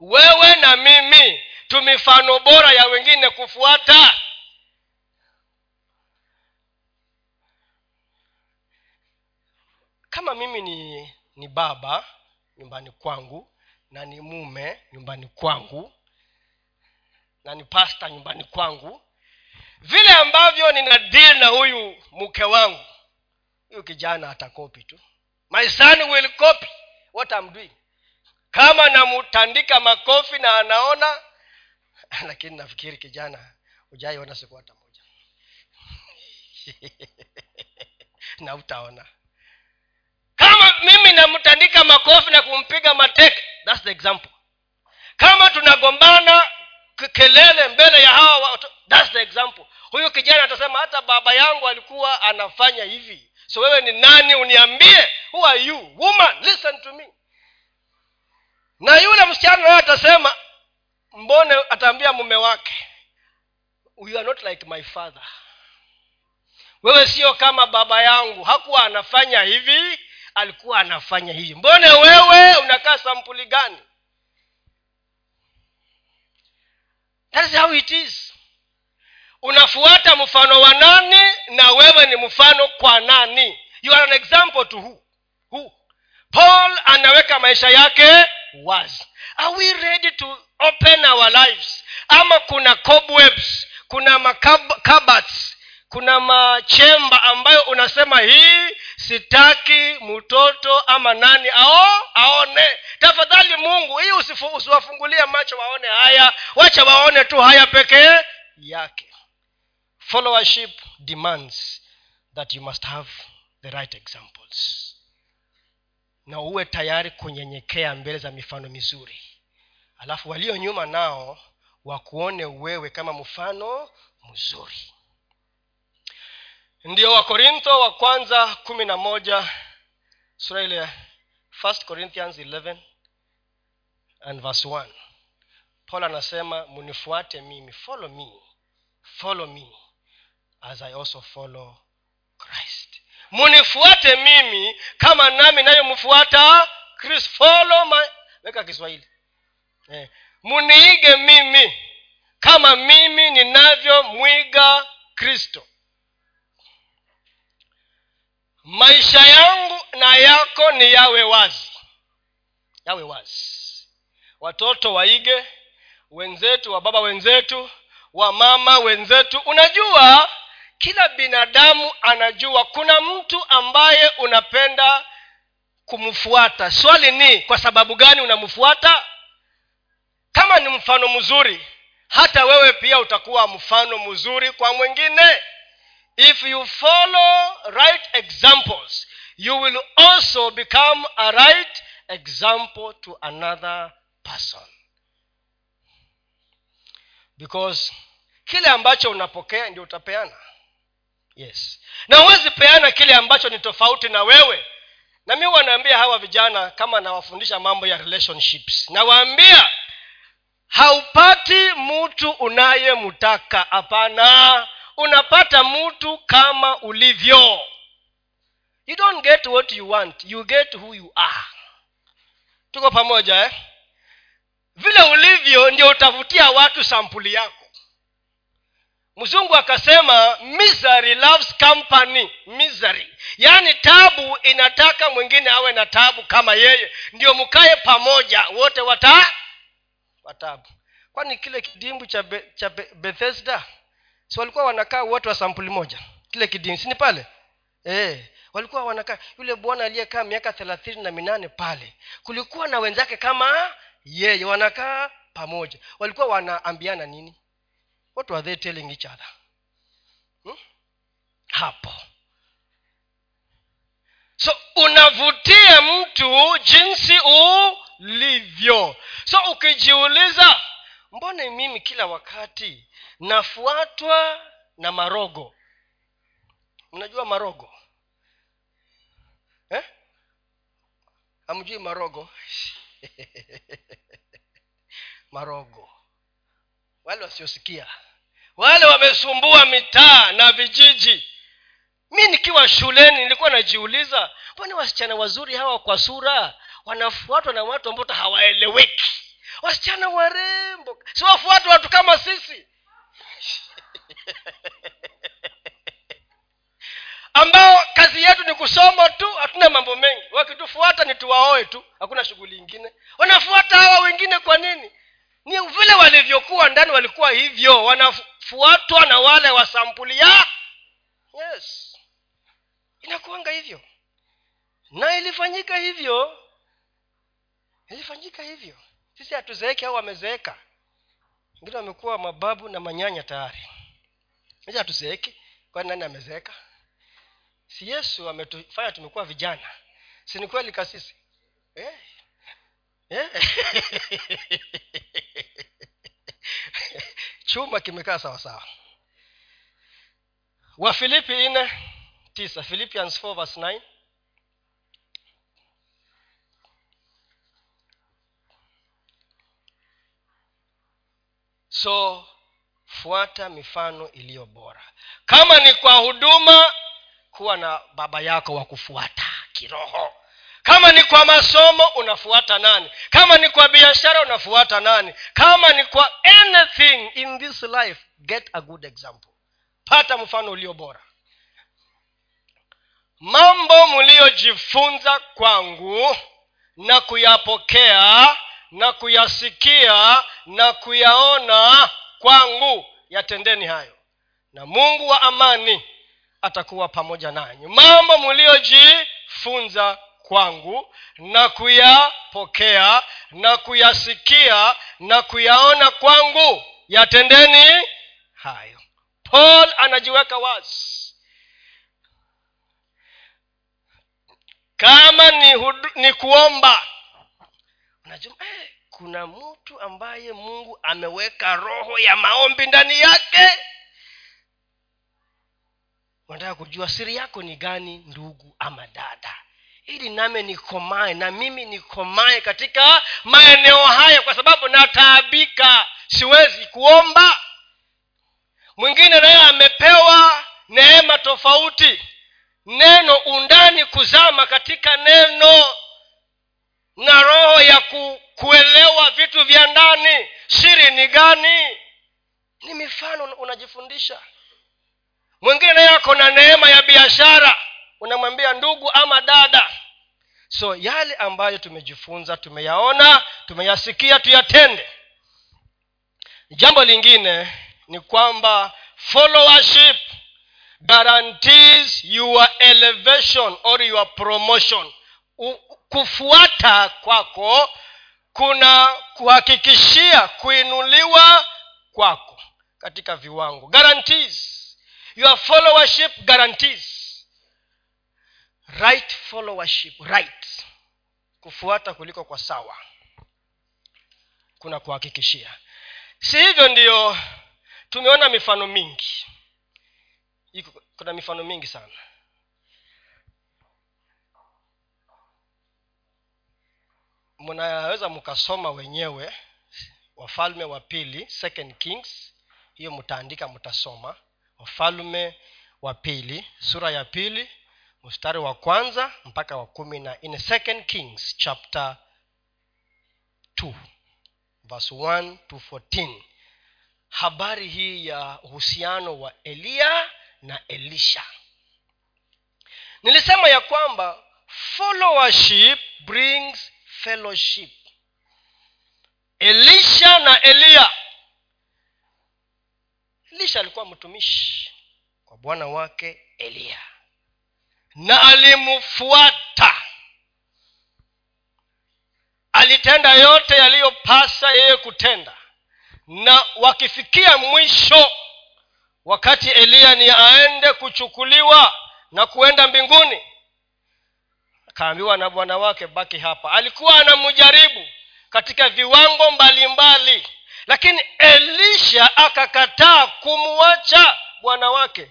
Wewe na mimi. Tu mifano bora ya wengine kufuata kama mimi ni ni baba nyumbani kwangu na ni mume nyumbani kwangu na ni pasta nyumbani kwangu vile ambavyo nina deal na huyu mke wangu huyu kijana atakopi tu. My son will copy what I'm doing. Kama namtandika makofi na anaona lakini nafikiri kijana hujaiona siku hata moja. Na utaona mimi namtandika makofi na kumpiga mateke. Thats the example. Kama tunagombana kelele mbele ya hawa watu thats the example. Huyu kijana atasema hata baba yangu alikuwa anafanya hivi. So wewe ni nani? Uniambie who are you? Woman listen to me. Na yule msichana naye atasema mbone ataambia mume wake you are not like my father. Wewe sio kama baba yangu. Hakuwa anafanya hivi alikuwa anafanya hivi mbone wewe unakaa sampuli gani? Thats how it is. Unafuata mfano wa nani na wewe ni mfano kwa nani? You are an example to who? Who? Paul anaweka maisha yake wazi. Are we ready to open our lives? Ama kuna cobwebs kuna makabats kuna machemba ambayo unasema hii sitaki mtoto ama nani ao aone. Tafadhali mungu hii usiwafungulie macho waone haya. Wacha waone tu haya pekee yake. Followership demands that you must have the right examples. Na uwe tayari kunyenyekea mbele za mifano mizuri. Alafu walio nyuma nao wakuone wewe kama mfano mzuri ndio wakorintho wa kwanza kumi na moja sura ile first corinthians 11 and verse 1 paul anasema munifuate mimi follow me follow me as i also follow christ. Munifuate mimi kama nami nayomfuata kristo follow my weka kiswahili. Eh. muniige mimi kama mimi ninavyomwiga kristo maisha yangu na yako ni yawe wazi. Yawe wazi. Watoto waige wenzetu wa baba wenzetu wa mama wenzetu. Unajua kila binadamu anajua kuna mtu ambaye unapenda kumfuata. Swali ni kwa sababu gani unamfuata? Kama ni mfano mzuri hata wewe pia utakuwa mfano mzuri kwa mwingine if you follow right examples you will also become a right example to another person. Because kile ambacho unapokea ndio utapeana. Yes. Na huwezi peana kile ambacho ni tofauti na wewe. Na mi wanaambia hawa vijana kama nawafundisha mambo ya relationships. Nawaambia haupati mtu unayemtaka. Hapana unapata mtu kama ulivyo. You don't get what you want you get who you are. Tuko pamoja eh? vile ulivyo ndio utavutia watu sampuli yako. Mzungu akasema misery loves company. Misery. Yaani tabu inataka mwingine awe na tabu kama yeye. Ndio mkaye pamoja wote wata watabu. Kwani kile kidimbu cha, be, cha be, bethesda si walikuwa wanakaa wote wa sampuli moja kile kidimbu sini pale? E, walikuwa wanakaa yule bwana aliyekaa miaka thelathini na minane pale kulikuwa na wenzake kama yeye wanakaa pamoja. Walikuwa wanaambiana nini? What were they telling each other? Hmm? hapo. So unavutia mtu jinsi ulivyo. So ukijiuliza mbone mimi kila wakati nafuatwa na marogo. Mnajua marogo? Eh? hamjui marogo? Marogo. Wale wasiosikia. Wale wamesumbua mitaa na vijiji. Mi nikiwa shuleni nilikuwa najiuliza mbona wasichana wazuri hawa kwa sura? Wanafuatwa na watu ambao hawaeleweki. Wasichana warembo. Siwafuatwa watu kama sisi ambao kazi yetu ni kusoma tu hatuna mambo mengi. Wakitufuata ni tuwaoe tu hakuna shughuli ingine. Wanafuata hawa wengine kwa nini? Ni vile walivyokuwa ndani walikuwa hivyo. Wanafuatwa na wale wa sampuli ya yes inakuanga hivyo. Na ilifanyika hivyo. Ilifanyika hivyo. Sisi hatuzeeki au wamezeeka wengine wamekuwa mababu na manyanya tayari. Ija hatuzeeki kwani nani amezeeka? Si yesu ametufanya tumekuwa vijana. Si ni kweli kasisi eh? Eh? chuma kimekaa sawasawa sawa. Wafilipi nne tisa. Philippians 4 verse 9 so fuata mifano iliyo bora. Kama ni kwa huduma kuwa na baba yako wa kufuata kiroho. Kama ni kwa masomo unafuata nani? Kama ni kwa biashara unafuata nani? Kama ni kwa anything in this life get a good example. Pata mfano ulio bora. Mambo mliyojifunza kwangu na kuyapokea na kuyasikia na kuyaona kwangu. Yatendeni hayo na mungu wa amani atakuwa pamoja nanyi. Mambo mliojifunza kwangu na kuyapokea na kuyasikia na kuyaona kwangu yatendeni hayo. Paul anajiweka wazi. Kama ni, hudu, ni kuomba unajua eh, kuna mtu ambaye mungu ameweka roho ya maombi ndani yake. Unataka kujua siri yako ni gani ndugu ama dada? Ili name nikomae na mimi nikomae katika maeneo haya kwa sababu nataabika siwezi kuomba. Mwingine naye amepewa neema tofauti. Neno undani kuzama katika neno na roho ya ku, kuelewa vitu vya ndani siri ni gani? Ni mifano unajifundisha. Mwingine naye ako na neema ya biashara unamwambia ndugu ama dada. So yale ambayo tumejifunza tumeyaona tumeyasikia tuyatende. Jambo lingine ni kwamba followership guarantees your elevation or your promotion kufuata kwako kuna kuhakikishia kuinuliwa kwako katika viwango. Guarantees. Your followership guarantees. Right followership right. Kufuata kuliko kwa sawa. Kuna kuhakikishia. Si hivyo ndiyo tumeona mifano mingi. Kuna mifano mingi sana mnaweza mkasoma wenyewe wafalme wa pili second kings. Hiyo mtaandika mtasoma. Wafalme wa pili sura ya pili mstari wa kwanza mpaka wa kumi na in second kings chapter 2 verse 1 to 14 habari hii ya uhusiano wa eliya na elisha. Nilisema ya kwamba followership brings fellowship. Elisha na eliya. Elisha alikuwa mtumishi kwa bwana wake eliya. Na alimfuata. Alitenda yote yaliyopasa yeye kutenda. Na wakifikia mwisho wakati eliya ni aende kuchukuliwa na kuenda mbinguni akaambiwa na bwana wake baki hapa. Alikuwa anamjaribu katika viwango mbalimbali mbali. lakini elisha akakataa kumwacha bwana wake.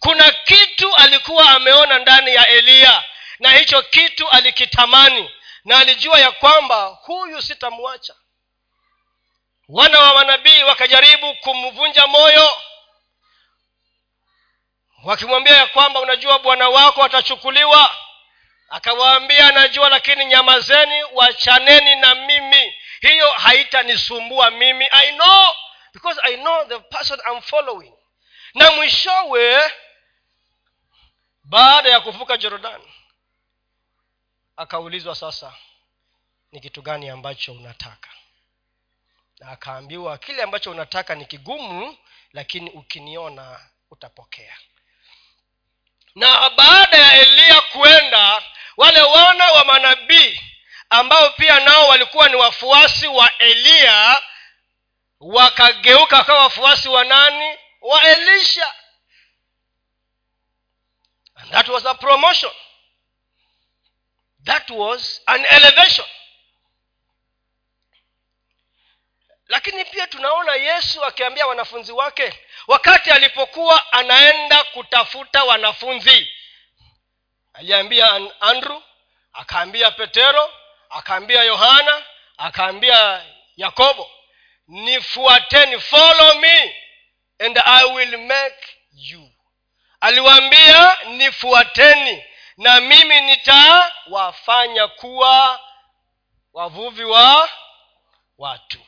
Kuna kitu alikuwa ameona ndani ya eliya na hicho kitu alikitamani na alijua ya kwamba huyu sitamwacha. Wana wa manabii wakajaribu kumvunja moyo wakimwambia ya kwamba unajua bwana wako atachukuliwa akawaambia najua lakini nyamazeni wachaneni na mimi. Hiyo haitanisumbua mimi. I know because i know the person I'm following. Na mwishowe baada ya kuvuka jorodani akaulizwa sasa ni kitu gani ambacho unataka? Na akaambiwa kile ambacho unataka ni kigumu lakini ukiniona utapokea. Na baada ya eliya kuenda wale wana wa manabii ambao pia nao walikuwa ni wafuasi wa eliya wakageuka wakawa wafuasi wa nani? Wa elisha. And that was a promotion. That was an elevation. Lakini pia tunaona yesu akiambia wanafunzi wake wakati alipokuwa anaenda kutafuta wanafunzi aliambia andrew akaambia petero akaambia yohana akaambia yakobo nifuateni follow me and i will make you. Aliwaambia nifuateni na mimi nitawafanya kuwa wavuvi wa watu.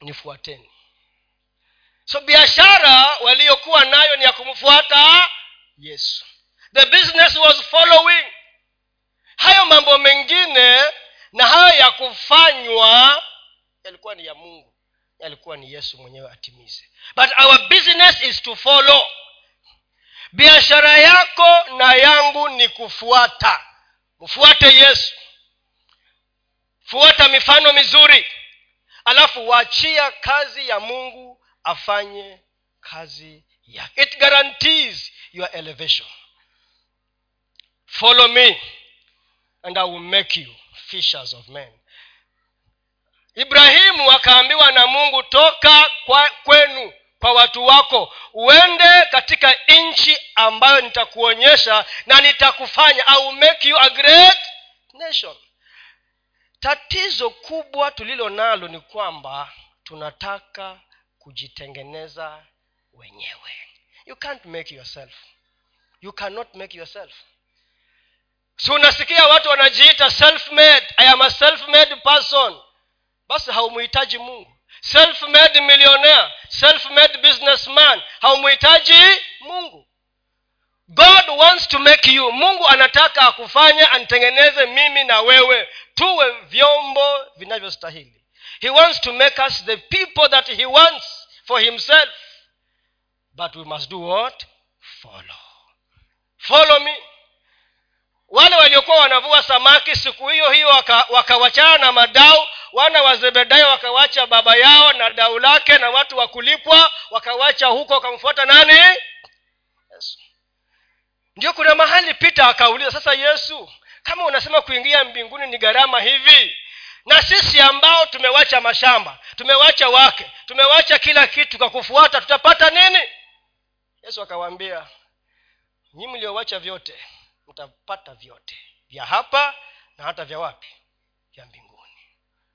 Nifuateni so biashara waliokuwa nayo ni ya kumfuata yesu. The business was following. Hayo mambo mengine na hayo ya kufanywa yalikuwa ni ya mungu. Yalikuwa ni yesu mwenyewe atimize. But our business is to follow. Biashara yako na yangu ni kufuata. Mfuate yesu. Fuata mifano mizuri. Alafu waachia kazi ya mungu afanye kazi yake. It guarantees your elevation. Follow me and i will make you fishers of men. Ibrahimu akaambiwa na mungu toka kwa kwenu kwa watu wako uende katika nchi ambayo nitakuonyesha na nitakufanya. I make you a great nation. Tatizo kubwa tulilo nalo ni kwamba tunataka kujitengeneza wenyewe. You can't make yourself. You cannot make yourself. Si unasikia watu wanajiita self made i am a self made person. Basi haumuhitaji mungu. Self made millionaire self made businessman haumuhitaji mungu. God wants to make you. Mungu anataka akufanya anitengeneze mimi na wewe. Tuwe vyombo vinavyostahili. He wants to make us the people that he wants for himself. But we must do what? Follow. Follow me. Wale waliokuwa wanavua samaki siku hiyo hiyo wakawachana waka na madau wana wa zebedayo wakawacha baba yao na dau lake na watu wa kulipwa wakawacha huko wakamfuata nani? Yesu. Ndio kuna mahali pita akauliza sasa yesu kama unasema kuingia mbinguni ni gharama hivi na sisi ambao tumewacha mashamba tumewacha wake tumewacha kila kitu kwa kufuata tutapata nini? Yesu akawaambia nyi mliowacha vyote mtapata vyote vya hapa na hata vya wapi? Vya mbinguni.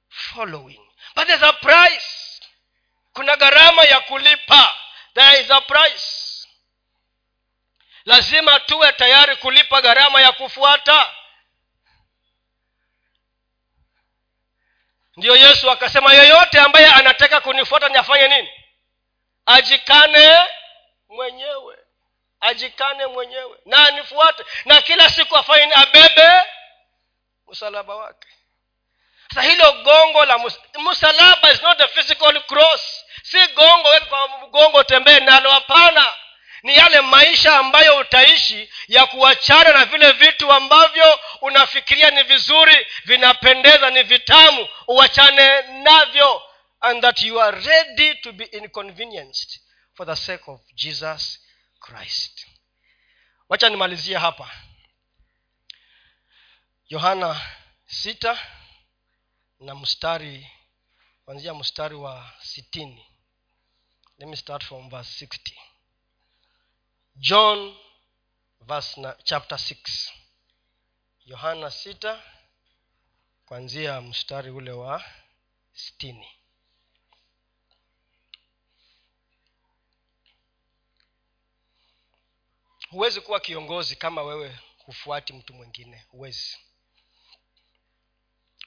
Following. But there's a price. Kuna gharama ya kulipa. There is a price. Lazima tuwe tayari kulipa gharama ya kufuata ndiyo yesu akasema yeyote ambaye anataka kunifuata ni afanye nini? Ajikane mwenyewe. Ajikane mwenyewe. Na anifuate. Na kila siku afanye abebe msalaba wake. Sasa hilo gongo la mus- msalaba is not a physical cross. Si gongo kwa gongo tembee nalo hapana ni yale maisha ambayo utaishi ya kuachana na vile vitu ambavyo unafikiria ni vizuri vinapendeza ni vitamu uachane navyo and that you are ready to be inconvenienced for the sake of jesus christ. Wacha nimalizie hapa. Yohana sita na mstari kuanzia mstari wa sitini. Let me start from verse 60 john verse chapter 6 yohana 6 kuanzia mstari ule wa stini huwezi kuwa kiongozi kama wewe hufuati mtu mwingine. Huwezi.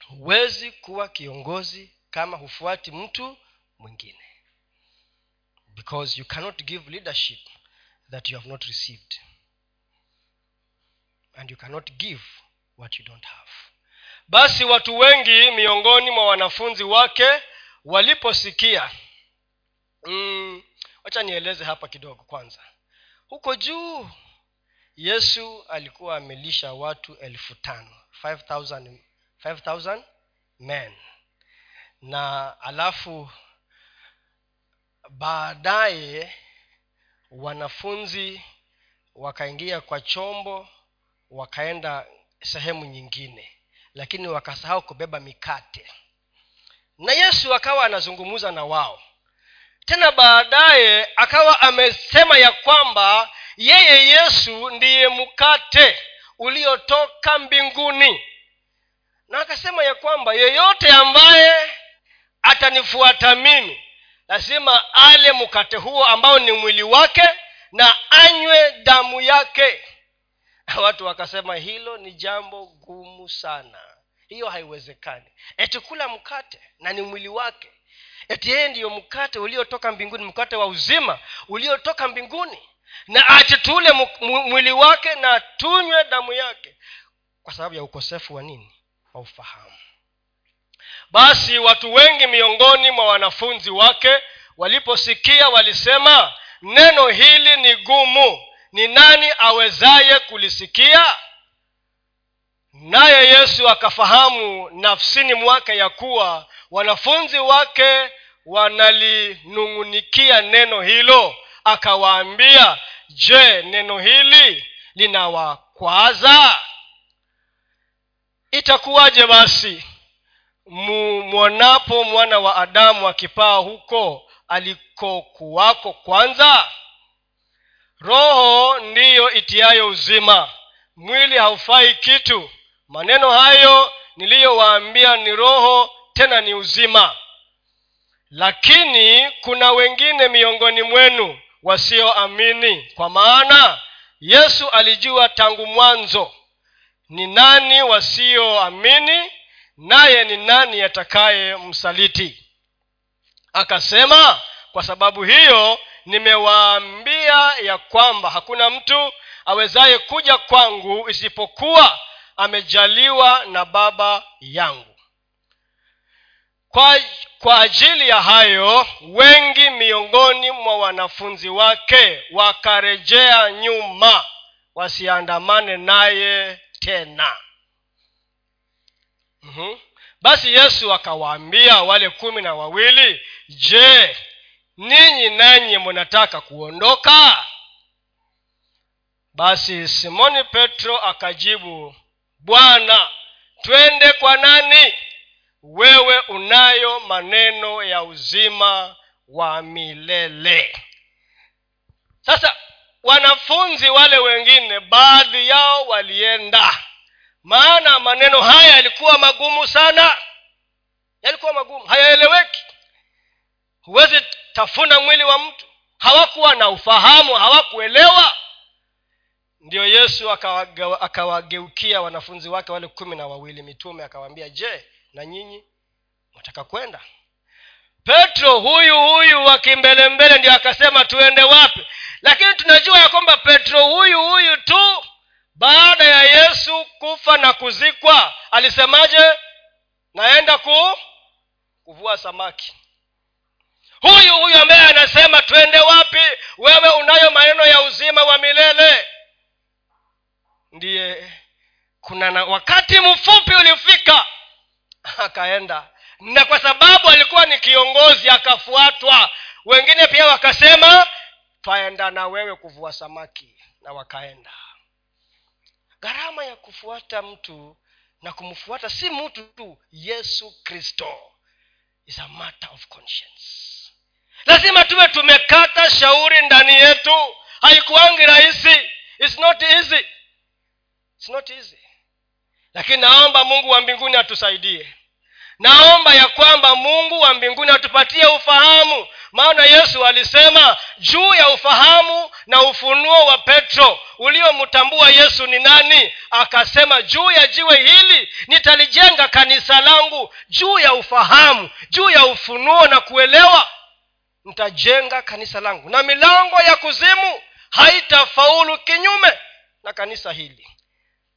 Huwezi kuwa kiongozi kama hufuati mtu mwingine. Because you cannot give leadership that you have not received. And you cannot give what you don't have. Basi watu wengi miongoni mwa wanafunzi wake waliposikia mm, nieleze hapa kidogo kwanza. Huko juu yesu alikuwa amelisha watu elfu tano 5000 5000 men. Na alafu baadaye wanafunzi wakaingia kwa chombo wakaenda sehemu nyingine lakini wakasahau kubeba mikate. Na yesu akawa anazungumza na wao. Tena baadaye akawa amesema ya kwamba yeye yesu ndiye mkate uliotoka mbinguni. Na akasema ya kwamba yeyote ambaye atanifuata mimi lazima ale mkate huo ambao ni mwili wake na anywe damu yake. Watu wakasema hilo ni jambo gumu sana. Hiyo haiwezekani. Eti kula mkate na ni mwili wake. Eti yeye ndiyo mkate uliotoka mbinguni mkate wa uzima uliotoka mbinguni. Na ati tule mwili wake na tunywe damu yake. Kwa sababu ya ukosefu wa nini? Wa ufahamu basi watu wengi miongoni mwa wanafunzi wake waliposikia walisema neno hili ni gumu. Ni nani awezaye kulisikia? Naye yesu akafahamu nafsini mwake ya kuwa wanafunzi wake wanalinung'unikia neno hilo akawaambia je neno hili linawakwaza? Itakuwaje basi mwonapo mwana wa adamu akipaa huko alikokuwako kwanza roho ndiyo itiayo uzima. Mwili haufai kitu. Maneno hayo niliyowaambia ni roho tena ni uzima. Lakini kuna wengine miongoni mwenu wasioamini kwa maana yesu alijua tangu mwanzo ni nani wasioamini naye ni nani atakaye msaliti? Akasema kwa sababu hiyo nimewaambia ya kwamba hakuna mtu awezaye kuja kwangu isipokuwa amejaliwa na baba yangu. Kwa, kwa ajili ya hayo wengi miongoni mwa wanafunzi wake wakarejea nyuma wasiandamane naye tena mm-hmm. basi yesu akawaambia wale kumi na wawili je ninyi nanyi munataka kuondoka? Basi simoni petro akajibu bwana twende kwa nani? Wewe unayo maneno ya uzima wa milele. Sasa wanafunzi wale wengine baadhi yao walienda maana maneno haya yalikuwa magumu sana. Yalikuwa magumu. Hayaeleweki. Huwezi tafuna mwili wa mtu. Hawakuwa na ufahamu hawakuelewa. Ndio yesu akawageukia wanafunzi wake wale kumi na wawili mitume akawaambia je na nyinyi mwataka kwenda? Petro huyu huyu wa kimbelembele ndio akasema tuende wapi? Lakini tunajua ya kwamba petro huyu huyu tu baada ya yesu kufa na kuzikwa alisemaje? Naenda ku kuvua samaki. Huyu huyu ambaye anasema twende wapi? Wewe unayo maneno ya uzima wa milele. Ndiye kuna na wakati mfupi ulifika akaenda. Na kwa sababu alikuwa ni kiongozi akafuatwa. Wengine pia wakasema twaenda na wewe kuvua samaki. Na wakaenda gharama ya kufuata mtu na kumfuata si mtu tu yesu kristo. Is a matter of conscience. Lazima tuwe tumekata shauri ndani yetu. Haikuangi rahisi. It's not easy. It's not easy. Lakini naomba mungu wa mbinguni atusaidie naomba ya kwamba mungu wa mbinguni atupatie ufahamu. Maana yesu alisema juu ya ufahamu na ufunuo wa petro uliomtambua yesu ni nani? Akasema juu ya jiwe hili nitalijenga kanisa langu. Juu ya ufahamu juu ya ufunuo na kuelewa nitajenga kanisa langu. Na milango ya kuzimu haitafaulu kinyume na kanisa hili.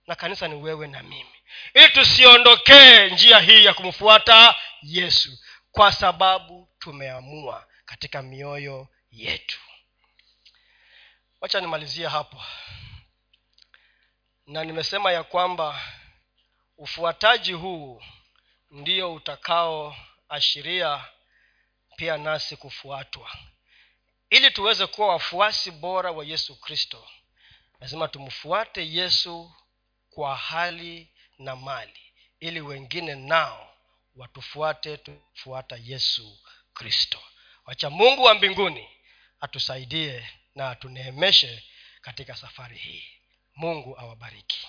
Na kanisa ni wewe na mimi ili tusiondokee njia hii ya kumfuata yesu kwa sababu tumeamua katika mioyo yetu. Wacha nimalizie hapo. Na nimesema ya kwamba ufuataji huu ndio utakaoashiria pia nasi kufuatwa. Ili tuweze kuwa wafuasi bora wa yesu kristo lazima tumfuate yesu kwa hali na mali ili wengine nao watufuate tufuata yesu kristo. Wacha mungu wa mbinguni atusaidie na atuneemeshe katika safari hii. Mungu awabariki